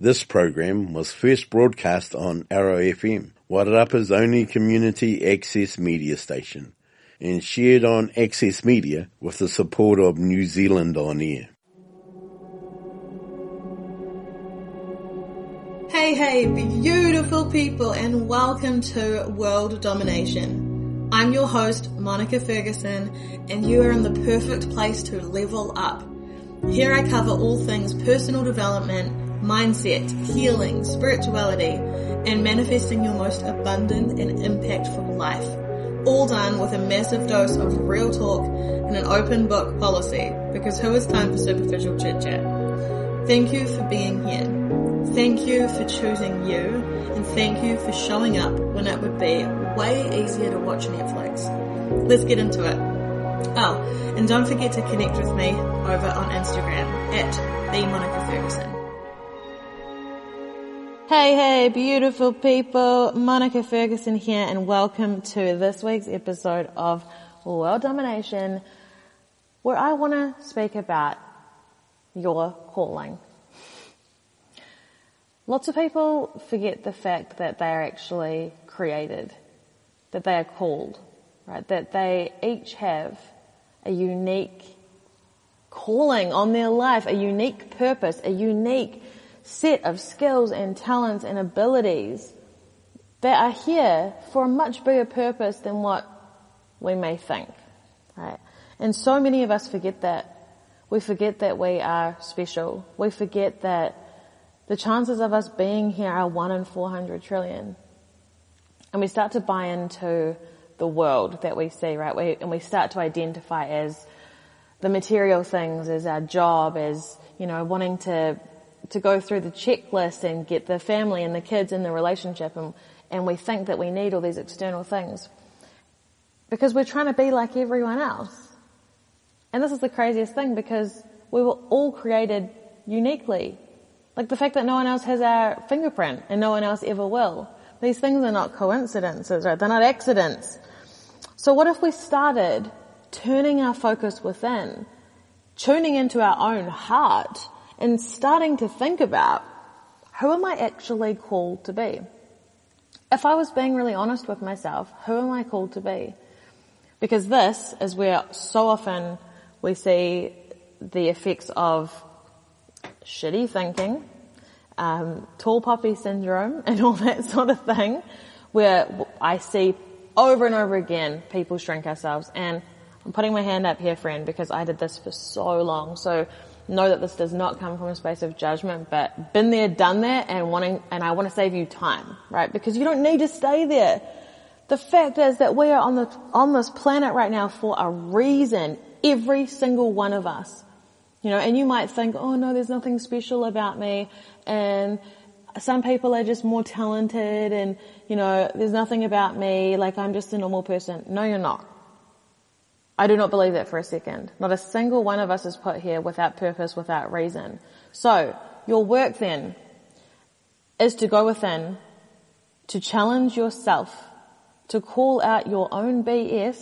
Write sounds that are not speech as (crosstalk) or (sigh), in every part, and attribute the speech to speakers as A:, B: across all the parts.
A: This program was first broadcast on Arrow FM, Wairarapa's only community access media station, and shared on Access Media with the support of New Zealand On Air.
B: Hey, hey, beautiful people, and welcome to World Domination. I'm your host, Monica Ferguson, and you are in the perfect place to level up. Here I cover all things personal development, mindset, healing, spirituality, and manifesting your most abundant and impactful life. All done with a massive dose of real talk and an open book policy because who has time for superficial chit chat? Thank you for being here. Thank you for choosing you and thank you for showing up when it would be way easier to watch Netflix. Let's get into it. Oh, and don't forget to connect with me over on Instagram at the Monica Ferguson. Hey, hey, beautiful people. Monica Ferguson here and welcome to this week's episode of World Domination where I want to speak about your calling. Lots of people forget the fact that they are actually created, that they are called, right? That they each have a unique calling on their life, a unique purpose, a unique set of skills and talents and abilities that are here for a much bigger purpose than what we may think. Right? And so many of us forget that. We forget that we are special. We forget that the chances of us being here are one in 400 trillion. And we start to buy into the world that we see, right? We, and we start to identify as the material things, as our job, as, you know, wanting to to go through the checklist and get the family and the kids in the relationship and, and we think that we need all these external things. Because we're trying to be like everyone else. And this is the craziest thing because we were all created uniquely. Like the fact that no one else has our fingerprint and no one else ever will. These things are not coincidences, right? They're not accidents. So what if we started turning our focus within, tuning into our own heart and starting to think about who am I actually called to be? If I was being really honest with myself, who am I called to be? Because this is where so often we see the effects of shitty thinking, um, tall poppy syndrome (laughs) and all that sort of thing where I see over and over again people shrink ourselves and I'm putting my hand up here friend because I did this for so long. So know that this does not come from a space of judgment, but been there, done that, and wanting, and I want to save you time, right? Because you don't need to stay there. The fact is that we are on the, on this planet right now for a reason. Every single one of us. You know, and you might think, oh no, there's nothing special about me, and some people are just more talented and, you know, there's nothing about me, like I'm just a normal person. No, you're not. I do not believe that for a second. Not a single one of us is put here without purpose, without reason. So, your work then is to go within, to challenge yourself, to call out your own BS,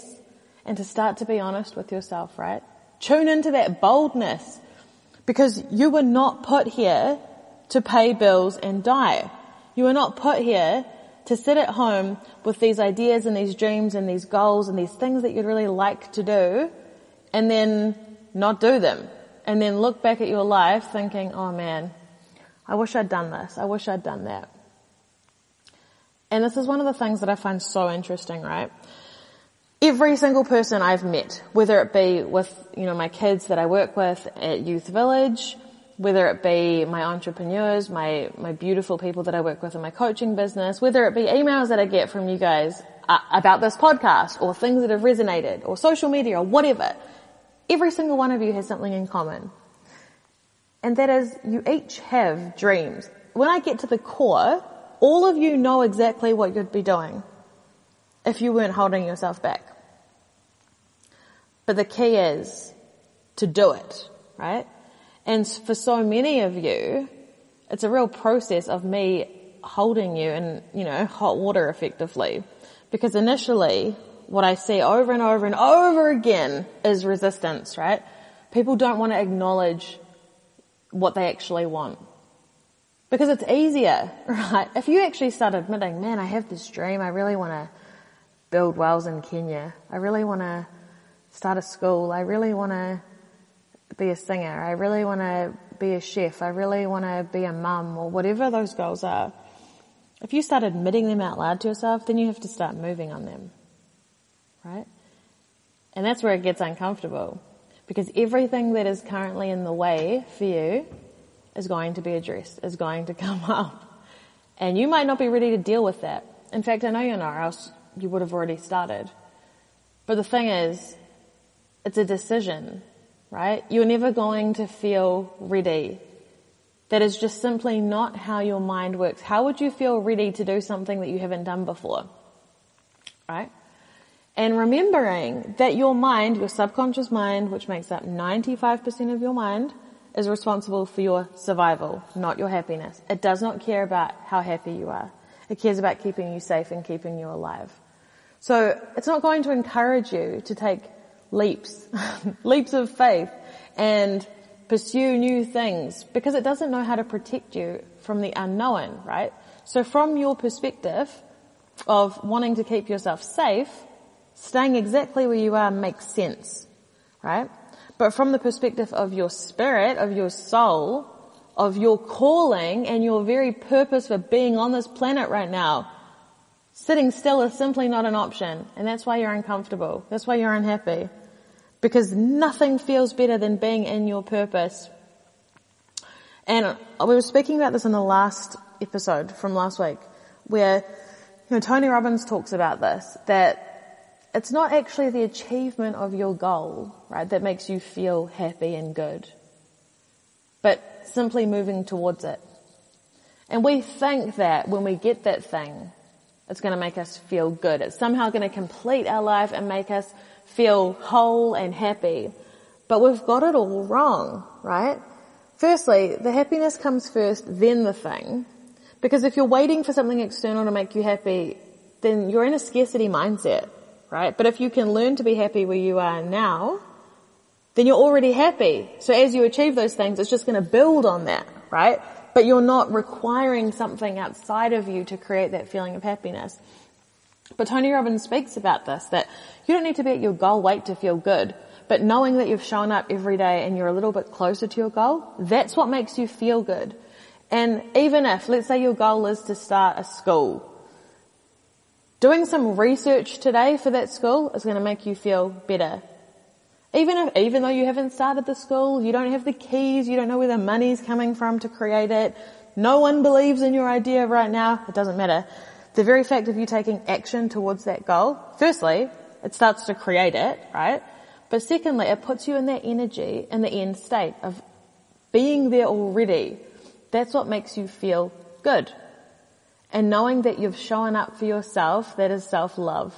B: and to start to be honest with yourself, right? Tune into that boldness, because you were not put here to pay bills and die. You were not put here to sit at home with these ideas and these dreams and these goals and these things that you'd really like to do and then not do them and then look back at your life thinking, oh man, I wish I'd done this. I wish I'd done that. And this is one of the things that I find so interesting, right? Every single person I've met, whether it be with, you know, my kids that I work with at Youth Village, whether it be my entrepreneurs, my, my beautiful people that I work with in my coaching business, whether it be emails that I get from you guys uh, about this podcast or things that have resonated or social media or whatever, every single one of you has something in common. And that is you each have dreams. When I get to the core, all of you know exactly what you'd be doing if you weren't holding yourself back. But the key is to do it, right? And for so many of you, it's a real process of me holding you in, you know, hot water effectively. Because initially, what I see over and over and over again is resistance, right? People don't want to acknowledge what they actually want. Because it's easier, (laughs) right? If you actually start admitting, man, I have this dream, I really want to build wells in Kenya. I really want to start a school. I really want to be a singer. I really want to be a chef. I really want to be a mum or whatever those goals are. If you start admitting them out loud to yourself, then you have to start moving on them. Right? And that's where it gets uncomfortable. Because everything that is currently in the way for you is going to be addressed, is going to (laughs) come up. And you might not be ready to deal with that. In fact, I know you're not, else you would have already started. But the thing is, it's a decision, right? You're never going to feel ready. That is just simply not how your mind works. How would you feel ready to do something that you haven't done before? Right? And remembering that your mind, your subconscious mind, which makes up 95% of your mind, is responsible for your survival, not your happiness. It does not care about how happy you are. It cares about keeping you safe and keeping you alive. So it's not going to encourage you to take leaps, (laughs) leaps of faith and pursue new things because it doesn't know how to protect you from the unknown, right? So from your perspective of wanting to keep yourself safe, staying exactly where you are makes sense, right? But from the perspective of your spirit, of your soul, of your calling and your very purpose for being on this planet right now, sitting still is simply not an option. And that's why you're uncomfortable. That's why you're unhappy. Because nothing feels better than being in your purpose. And we were speaking about this in the last episode from last week where, you know, Tony Robbins talks about this, that it's not actually the achievement of your goal, right, that makes you feel happy and good, but simply moving towards it. And we think that when we get that thing, it's going to make us feel good. It's somehow going to complete our life and make us feel whole and happy. But we've got it all wrong, right? Firstly, the happiness comes first, then the thing. Because if you're waiting for something external to make you happy, then you're in a scarcity mindset right? But if you can learn to be happy where you are now, then you're already happy. So as you achieve those things, it's just going to build on that, right? But you're not requiring something outside of you to create that feeling of happiness. But Tony Robbins speaks about this, that you don't need to be at your goal weight to feel good. But knowing that you've shown up every day and you're a little bit closer to your goal, that's what makes you feel good. And even if, let's say your goal is to start a school, Doing some research today for that school is going to make you feel better. Even if, even though you haven't started the school, you don't have the keys, you don't know where the money's coming from to create it, no one believes in your idea right now, it doesn't matter. The very fact of you taking action towards that goal, firstly, it starts to create it, right? But secondly, it puts you in that energy in the end state of being there already. That's what makes you feel good. And knowing that you've shown up for yourself, that is self-love.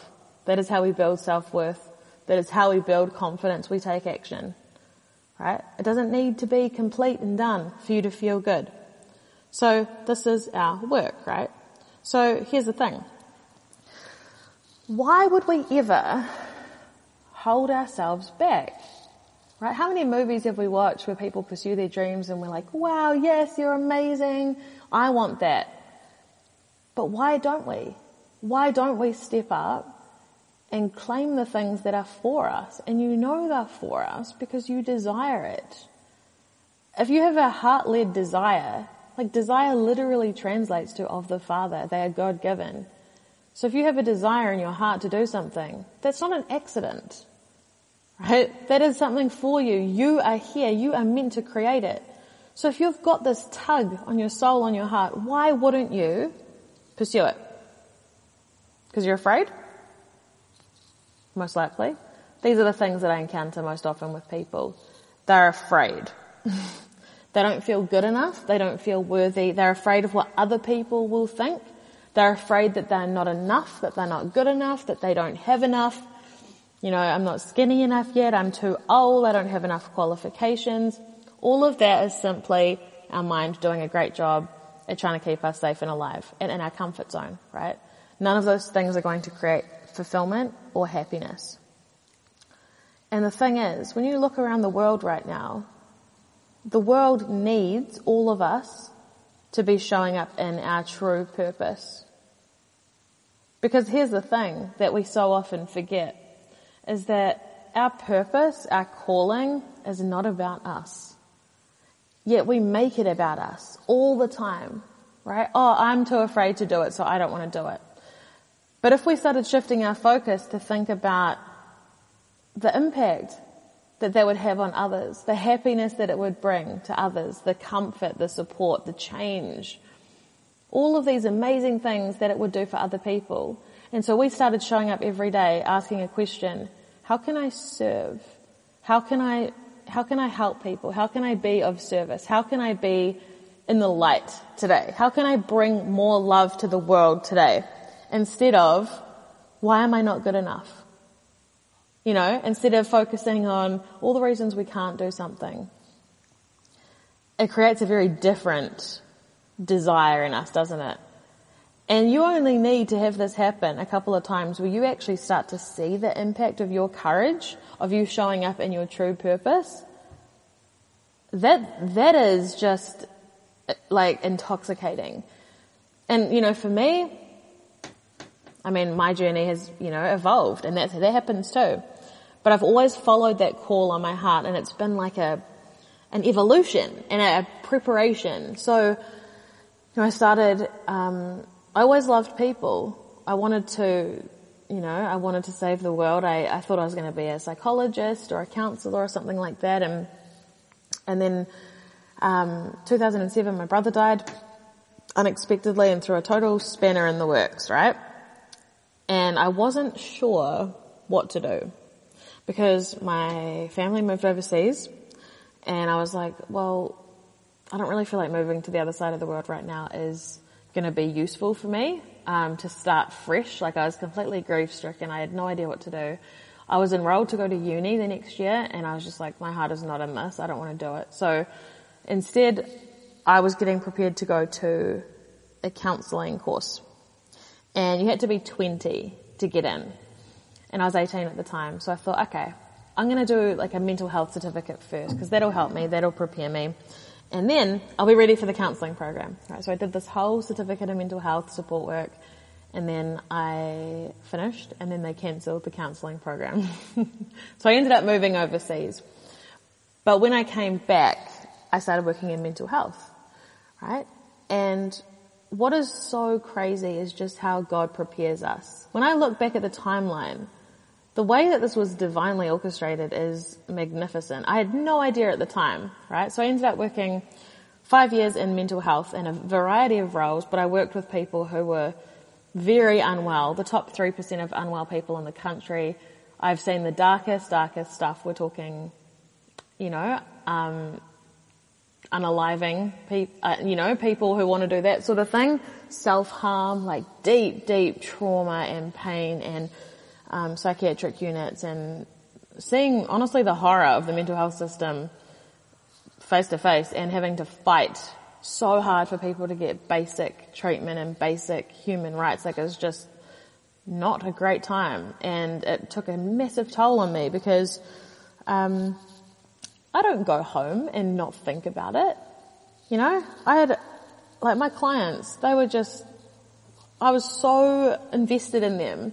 B: That is how we build self-worth. That is how we build confidence. We take action. Right? It doesn't need to be complete and done for you to feel good. So this is our work, right? So here's the thing. Why would we ever hold ourselves back? Right? How many movies have we watched where people pursue their dreams and we're like, wow, yes, you're amazing. I want that. But why don't we? Why don't we step up and claim the things that are for us? And you know they're for us because you desire it. If you have a heart-led desire, like desire literally translates to of the Father, they are God given. So if you have a desire in your heart to do something, that's not an accident. Right? That is something for you. You are here. You are meant to create it. So if you've got this tug on your soul, on your heart, why wouldn't you Pursue it. Because you're afraid? Most likely. These are the things that I encounter most often with people. They're afraid. (laughs) they don't feel good enough. They don't feel worthy. They're afraid of what other people will think. They're afraid that they're not enough, that they're not good enough, that they don't have enough. You know, I'm not skinny enough yet. I'm too old. I don't have enough qualifications. All of that is simply our mind doing a great job at trying to keep us safe and alive and in our comfort zone, right? None of those things are going to create fulfillment or happiness. And the thing is, when you look around the world right now, the world needs all of us to be showing up in our true purpose. Because here's the thing that we so often forget is that our purpose, our calling is not about us. Yet we make it about us all the time, right? Oh, I'm too afraid to do it, so I don't want to do it. But if we started shifting our focus to think about the impact that that would have on others, the happiness that it would bring to others, the comfort, the support, the change, all of these amazing things that it would do for other people. And so we started showing up every day asking a question, how can I serve? How can I, how can I help people? How can I be of service? How can I be in the light today? How can I bring more love to the world today? Instead of, why am I not good enough? You know, instead of focusing on all the reasons we can't do something. It creates a very different desire in us, doesn't it? And you only need to have this happen a couple of times where you actually start to see the impact of your courage, of you showing up in your true purpose. That, that is just like intoxicating. And you know, for me, I mean, my journey has, you know, evolved and that, that happens too. But I've always followed that call on my heart and it's been like a, an evolution and a preparation. So, you know, I started, um, I always loved people. I wanted to, you know, I wanted to save the world. I, I thought I was going to be a psychologist or a counselor or something like that. And, and then, um, 2007, my brother died unexpectedly and threw a total spanner in the works, right? And I wasn't sure what to do because my family moved overseas and I was like, well, I don't really feel like moving to the other side of the world right now is going to be useful for me um, to start fresh. Like I was completely grief stricken. I had no idea what to do. I was enrolled to go to uni the next year and I was just like, my heart is not in this. I don't want to do it. So instead, I was getting prepared to go to a counselling course. And you had to be 20 to get in and I was 18 at the time. So I thought, okay, I'm going to do like a mental health certificate first because that'll help me, that'll prepare me. And then I'll be ready for the counselling program. Right, so I did this whole certificate of mental health support work and then I finished and then they cancelled the counselling program. (laughs) so I ended up moving overseas. But when I came back, I started working in mental health, right? And what is so crazy is just how God prepares us. When I look back at the timeline, the way that this was divinely orchestrated is magnificent. I had no idea at the time, right? So I ended up working five years in mental health in a variety of roles, but I worked with people who were very unwell, the top 3% of unwell people in the country. I've seen the darkest, darkest stuff. We're talking, you know, um, unaliving, uh, you know, people who want to do that sort of thing. Self-harm, like deep, deep trauma and pain and um, psychiatric units and seeing honestly the horror of the mental health system face to face and having to fight so hard for people to get basic treatment and basic human rights. Like it was just not a great time and it took a massive toll on me because, um, I don't go home and not think about it. You know, I had, like my clients, they were just, I was so invested in them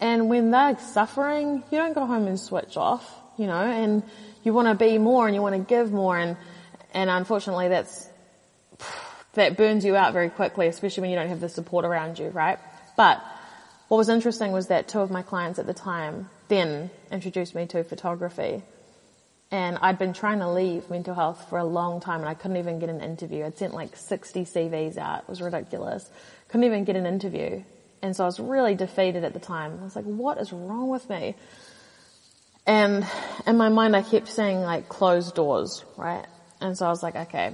B: and when they're suffering, you don't go home and switch off, you know, and you want to be more and you want to give more and, and unfortunately that's, that burns you out very quickly, especially when you don't have the support around you, right? But what was interesting was that two of my clients at the time then introduced me to photography. And I'd been trying to leave mental health for a long time and I couldn't even get an interview. I'd sent like 60 CVs out. It was ridiculous. Couldn't even get an interview. And so I was really defeated at the time. I was like, what is wrong with me? And in my mind I kept saying like closed doors, right? And so I was like, okay,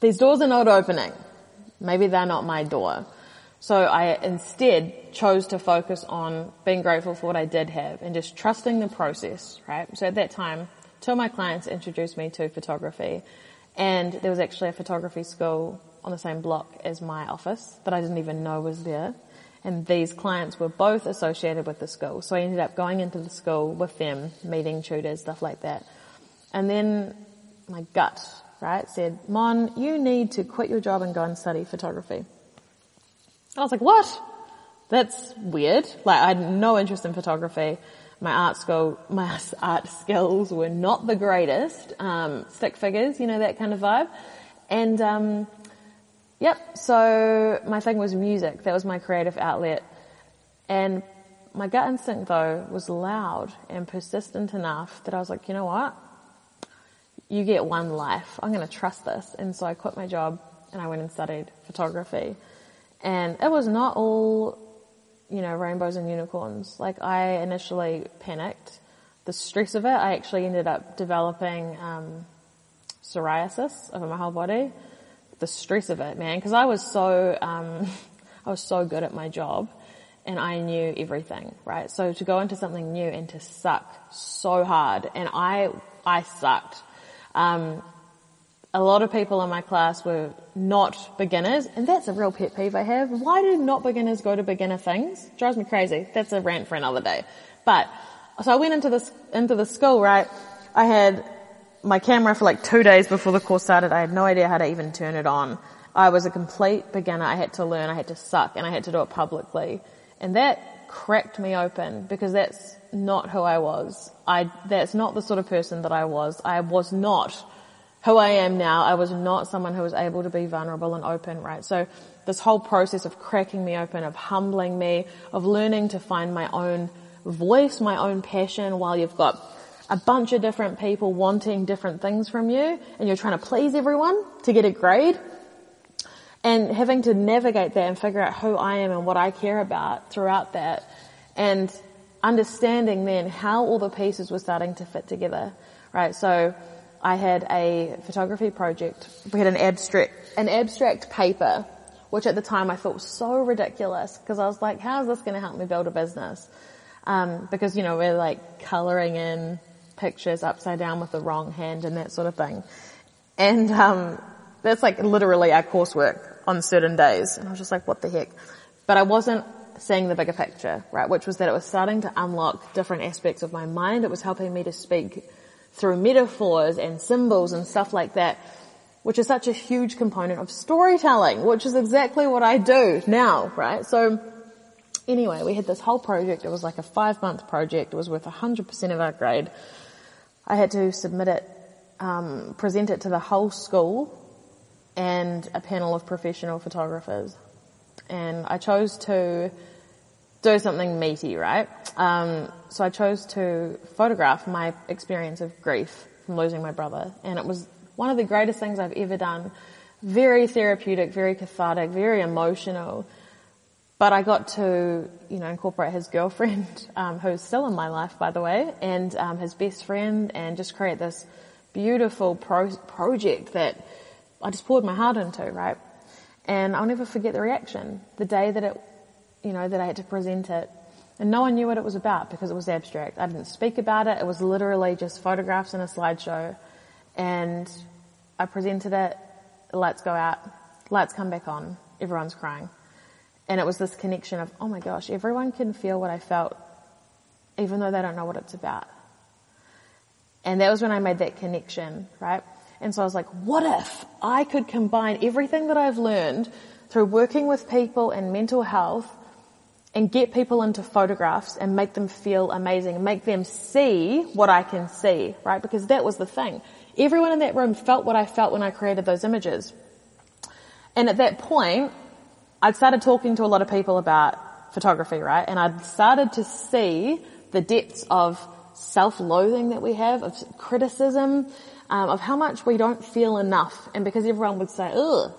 B: these doors are not opening. Maybe they're not my door. So I instead chose to focus on being grateful for what I did have and just trusting the process, right? So at that time, two of my clients introduced me to photography and there was actually a photography school on the same block as my office that I didn't even know was there and these clients were both associated with the school. So I ended up going into the school with them, meeting tutors, stuff like that. And then my gut right, said, Mon, you need to quit your job and go and study photography. I was like, what? That's weird. Like I had no interest in photography. My art school, my art skills were not the greatest. Um, stick figures, you know, that kind of vibe. And, um, yep, so my thing was music. That was my creative outlet. And my gut instinct though was loud and persistent enough that I was like, you know what? You get one life. I'm going to trust this. And so I quit my job and I went and studied photography. And it was not all, you know, rainbows and unicorns. Like I initially panicked. The stress of it, I actually ended up developing, um, psoriasis over my whole body. The stress of it, man, because I was so, um, (laughs) I was so good at my job and I knew everything, right? So to go into something new and to suck so hard, and I, I sucked. Um, a lot of people in my class were not beginners, and that's a real pet peeve I have. Why do not beginners go to beginner things? Drives me crazy. That's a rant for another day. But, so I went into this, into the school, right? I had my camera for like two days before the course started. I had no idea how to even turn it on. I was a complete beginner. I had to learn, I had to suck, and I had to do it publicly. And that cracked me open because that's not who I was. I, that's not the sort of person that I was. I was not who I am now. I was not someone who was able to be vulnerable and open, right? So this whole process of cracking me open, of humbling me, of learning to find my own voice, my own passion while you've got a bunch of different people wanting different things from you and you're trying to please everyone to get a grade and having to navigate that and figure out who I am and what I care about throughout that and understanding then how all the pieces were starting to fit together, right? So I had a photography project. We had an abstract, an abstract paper, which at the time I thought was so ridiculous because I was like, how is this going to help me build a business? Um, because, you know, we're like coloring in pictures upside down with the wrong hand and that sort of thing. And, um, that's like literally our coursework on certain days. And I was just like, what the heck? But I wasn't seeing the bigger picture, right? Which was that it was starting to unlock different aspects of my mind. It was helping me to speak through metaphors and symbols and stuff like that, which is such a huge component of storytelling, which is exactly what I do now, right? So anyway, we had this whole project. It was like a five month project. It was worth 100% of our grade. I had to submit it, um, present it to the whole school and a panel of professional photographers. And I chose to do something meaty, right? Um, so I chose to photograph my experience of grief from losing my brother. And it was one of the greatest things I've ever done. Very therapeutic, very cathartic, very emotional. But I got to, you know, incorporate his girlfriend, (laughs) um, who's still in my life, by the way, and um, his best friend, and just create this beautiful pro- project that I just poured my heart into, right? And I'll never forget the reaction. The day that it, you know, that I had to present it. And no one knew what it was about because it was abstract. I didn't speak about it. It was literally just photographs and a slideshow. And I presented it. Lights go out. Lights come back on. Everyone's crying. And it was this connection of, oh my gosh, everyone can feel what I felt even though they don't know what it's about. And that was when I made that connection, right? And so I was like, what if I could combine everything that I've learned through working with people and mental health and get people into photographs and make them feel amazing, make them see what I can see, right? Because that was the thing. Everyone in that room felt what I felt when I created those images. And at that point, I'd started talking to a lot of people about photography, right? And I'd started to see the depths of self-loathing that we have, of criticism, um, of how much we don't feel enough. And because everyone would say, ugh,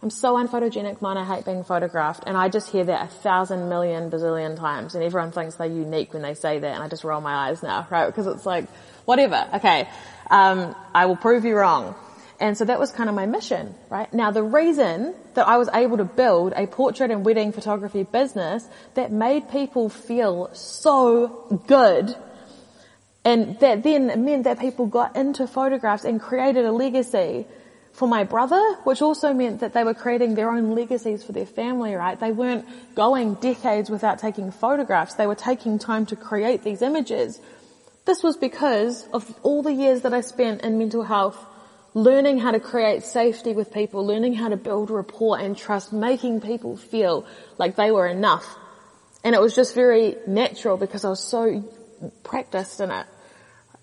B: I'm so unphotogenic, man, I hate being photographed. And I just hear that a thousand million bazillion times and everyone thinks they're unique when they say that and I just roll my eyes now, right? Because it's like, whatever, okay, um, I will prove you wrong. And so that was kind of my mission, right? Now the reason that I was able to build a portrait and wedding photography business that made people feel so good and that then meant that people got into photographs and created a legacy for my brother, which also meant that they were creating their own legacies for their family, right? They weren't going decades without taking photographs. They were taking time to create these images. This was because of all the years that I spent in mental health learning how to create safety with people, learning how to build rapport and trust, making people feel like they were enough. And it was just very natural because I was so practiced in it.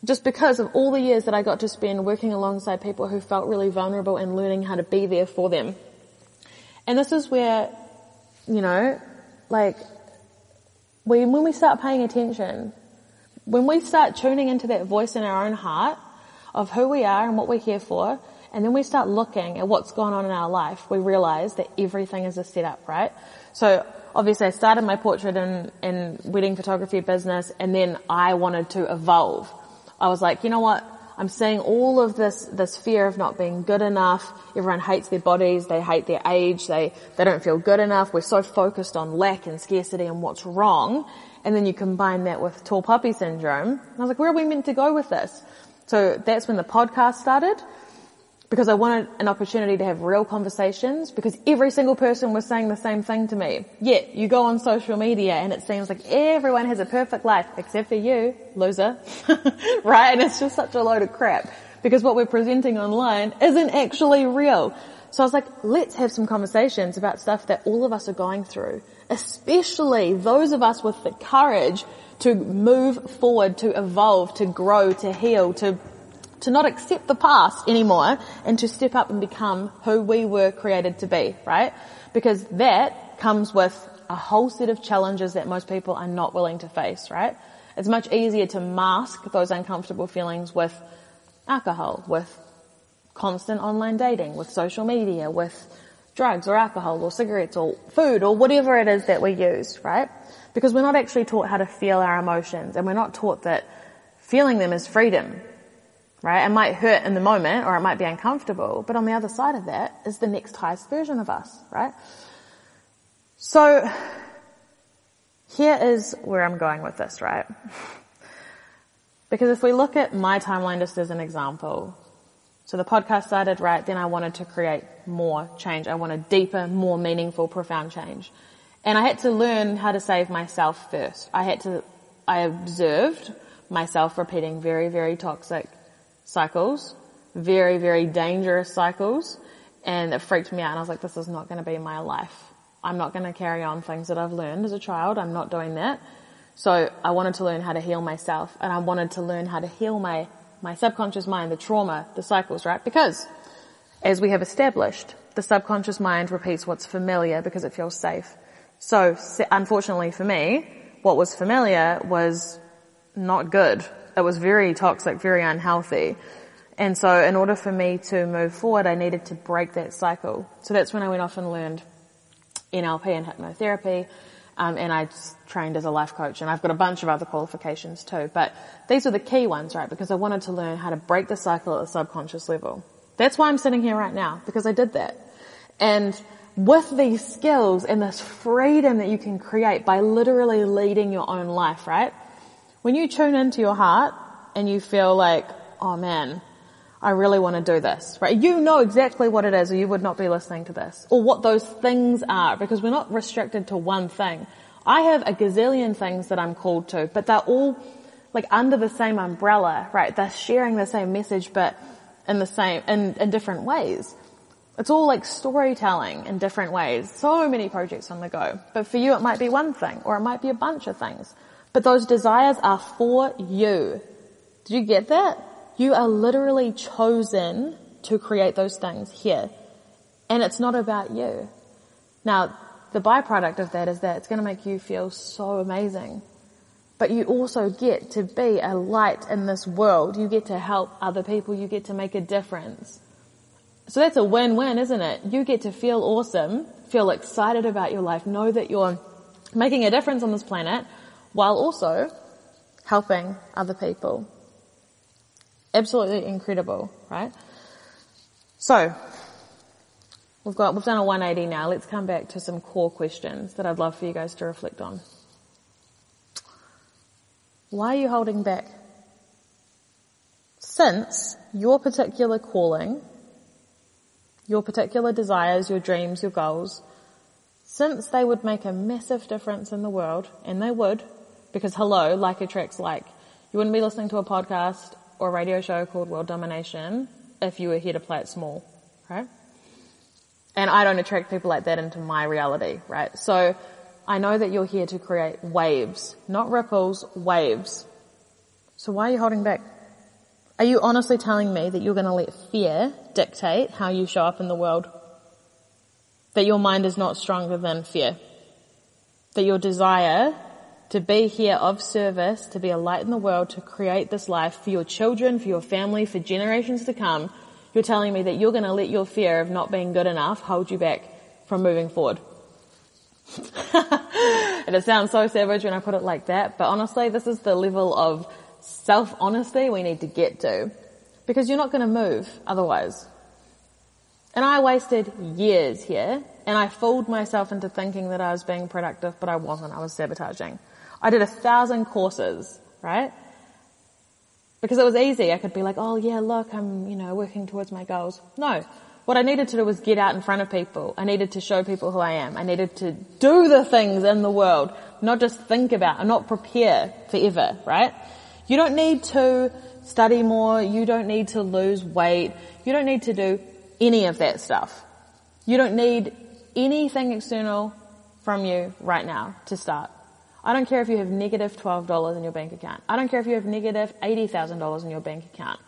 B: Just because of all the years that I got to spend working alongside people who felt really vulnerable and learning how to be there for them. And this is where, you know, like, we, when we start paying attention, when we start tuning into that voice in our own heart of who we are and what we're here for, and then we start looking at what's going on in our life, we realize that everything is a setup, right? So obviously I started my portrait and, and wedding photography business and then I wanted to evolve. I was like, you know what? I'm seeing all of this, this fear of not being good enough. Everyone hates their bodies. They hate their age. They, they don't feel good enough. We're so focused on lack and scarcity and what's wrong. And then you combine that with tall poppy syndrome. And I was like, where are we meant to go with this? So that's when the podcast started because I wanted an opportunity to have real conversations because every single person was saying the same thing to me. Yet you go on social media and it seems like everyone has a perfect life except for you, loser. (laughs) right? And it's just such a load of crap because what we're presenting online isn't actually real. So I was like, let's have some conversations about stuff that all of us are going through, especially those of us with the courage to move forward, to evolve, to grow, to heal, to to not accept the past anymore and to step up and become who we were created to be, right? Because that comes with a whole set of challenges that most people are not willing to face, right? It's much easier to mask those uncomfortable feelings with alcohol, with constant online dating, with social media, with drugs or alcohol or cigarettes or food or whatever it is that we use, right? Because we're not actually taught how to feel our emotions and we're not taught that feeling them is freedom right? It might hurt in the moment or it might be uncomfortable, but on the other side of that is the next highest version of us, right? So here is where I'm going with this, right? (laughs) Because if we look at my timeline just as an example, so the podcast started, right, then I wanted to create more change. I wanted deeper, more meaningful, profound change. And I had to learn how to save myself first. I had to, I observed myself repeating very, very toxic cycles, very, very dangerous cycles, and it freaked me out and I was like, this is not going to be my life. I'm not going to carry on things that I've learned as a child. I'm not doing that. So I wanted to learn how to heal myself and I wanted to learn how to heal my, my subconscious mind, the trauma, the cycles, right? Because as we have established, the subconscious mind repeats what's familiar because it feels safe. So unfortunately for me, what was familiar was not good it was very toxic, very unhealthy. And so in order for me to move forward, I needed to break that cycle. So that's when I went off and learned NLP and hypnotherapy. Um, and I trained as a life coach and I've got a bunch of other qualifications too. But these are the key ones, right? Because I wanted to learn how to break the cycle at the subconscious level. That's why I'm sitting here right now, because I did that. And with these skills and this freedom that you can create by literally leading your own life, right? When you tune into your heart and you feel like, oh man, I really want to do this, right? You know exactly what it is or you would not be listening to this or what those things are because we're not restricted to one thing. I have a gazillion things that I'm called to, but they're all like under the same umbrella, right? They're sharing the same message, but in the same, in, in different ways. It's all like storytelling in different ways. So many projects on the go. But for you, it might be one thing or it might be a bunch of things. But those desires are for you. Did you get that? You are literally chosen to create those things here. And it's not about you. Now, the byproduct of that is that it's going to make you feel so amazing. But you also get to be a light in this world. You get to help other people. You get to make a difference. So that's a win-win, isn't it? You get to feel awesome, feel excited about your life, know that you're making a difference on this planet, while also helping other people. Absolutely incredible, right? So, we've got, we've done a 180 now. Let's come back to some core questions that I'd love for you guys to reflect on. Why are you holding back? Since your particular calling, your particular desires, your dreams, your goals, since they would make a massive difference in the world, and they would, because hello, like attracts like. You wouldn't be listening to a podcast or a radio show called World Domination if you were here to play it small, right? And I don't attract people like that into my reality, right? So I know that you're here to create waves, not ripples, waves. So why are you holding back? Are you honestly telling me that you're going to let fear dictate how you show up in the world? That your mind is not stronger than fear? That your desire to be here of service, to be a light in the world, to create this life for your children, for your family, for generations to come, you're telling me that you're going to let your fear of not being good enough hold you back from moving forward. (laughs) and it sounds so savage when I put it like that, but honestly, this is the level of self-honesty we need to get to. Because you're not going to move otherwise. And I wasted years here, and I fooled myself into thinking that I was being productive, but I wasn't. I was sabotaging. I did a thousand courses, right? Because it was easy. I could be like, oh yeah, look, I'm, you know, working towards my goals. No. What I needed to do was get out in front of people. I needed to show people who I am. I needed to do the things in the world, not just think about and not prepare forever, right? You don't need to study more. You don't need to lose weight. You don't need to do any of that stuff. You don't need anything external from you right now to start. I don't care if you have negative $12 in your bank account. I don't care if you have negative $80,000 in your bank account.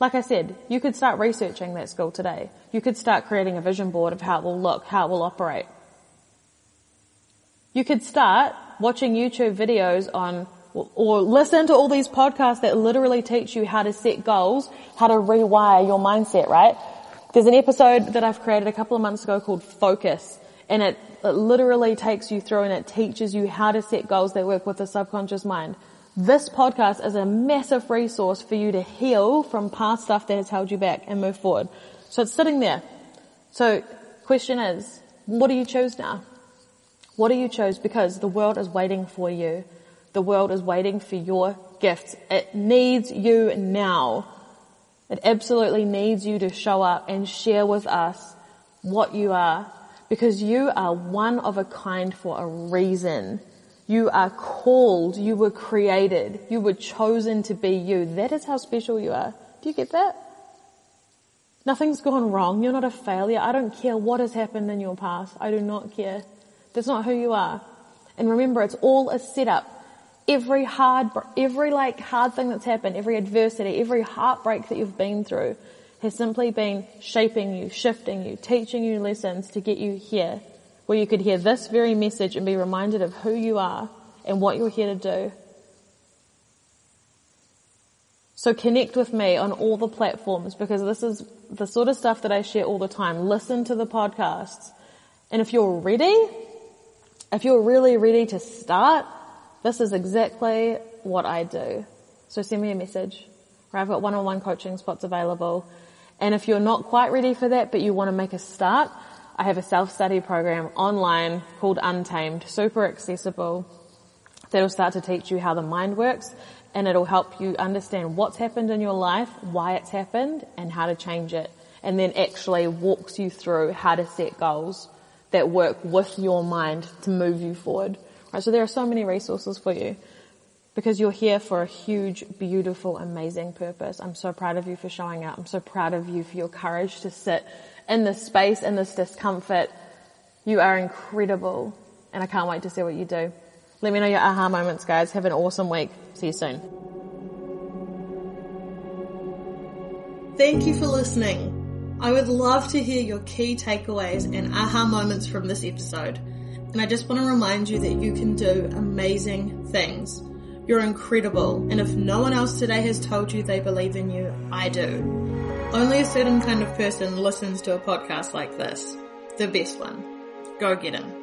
B: Like I said, you could start researching that skill today. You could start creating a vision board of how it will look, how it will operate. You could start watching YouTube videos on, or listen to all these podcasts that literally teach you how to set goals, how to rewire your mindset, right? There's an episode that I've created a couple of months ago called Focus and it, it literally takes you through and it teaches you how to set goals that work with the subconscious mind. This podcast is a massive resource for you to heal from past stuff that has held you back and move forward. So it's sitting there. So question is, what do you choose now? What do you choose? Because the world is waiting for you. The world is waiting for your gifts. It needs you now. It absolutely needs you to show up and share with us what you are because you are one of a kind for a reason. You are called, you were created, you were chosen to be you. That is how special you are. Do you get that? Nothing's gone wrong. You're not a failure. I don't care what has happened in your past. I do not care. That's not who you are. And remember, it's all a setup. Every hard, every like hard thing that's happened, every adversity, every heartbreak that you've been through, has simply been shaping you, shifting you, teaching you lessons to get you here, where you could hear this very message and be reminded of who you are and what you're here to do. So connect with me on all the platforms because this is the sort of stuff that I share all the time. Listen to the podcasts. And if you're ready, if you're really ready to start, this is exactly what I do. So send me a message. I've got one-on-one coaching spots available. And if you're not quite ready for that, but you want to make a start, I have a self-study program online called Untamed, super accessible, that'll start to teach you how the mind works and it'll help you understand what's happened in your life, why it's happened, and how to change it. And then actually walks you through how to set goals that work with your mind to move you forward. Right, so there are so many resources for you because you're here for a huge, beautiful, amazing purpose. I'm so proud of you for showing up. I'm so proud of you for your courage to sit in this space, in this discomfort. You are incredible and I can't wait to see what you do. Let me know your aha moments guys. Have an awesome week. See you soon.
C: Thank you for listening. I would love to hear your key takeaways and aha moments from this episode. And I just want to remind you that you can do amazing things. You're incredible, and if no one else today has told you they believe in you, I do. Only a certain kind of person listens to a podcast like this. The best one. Go get him.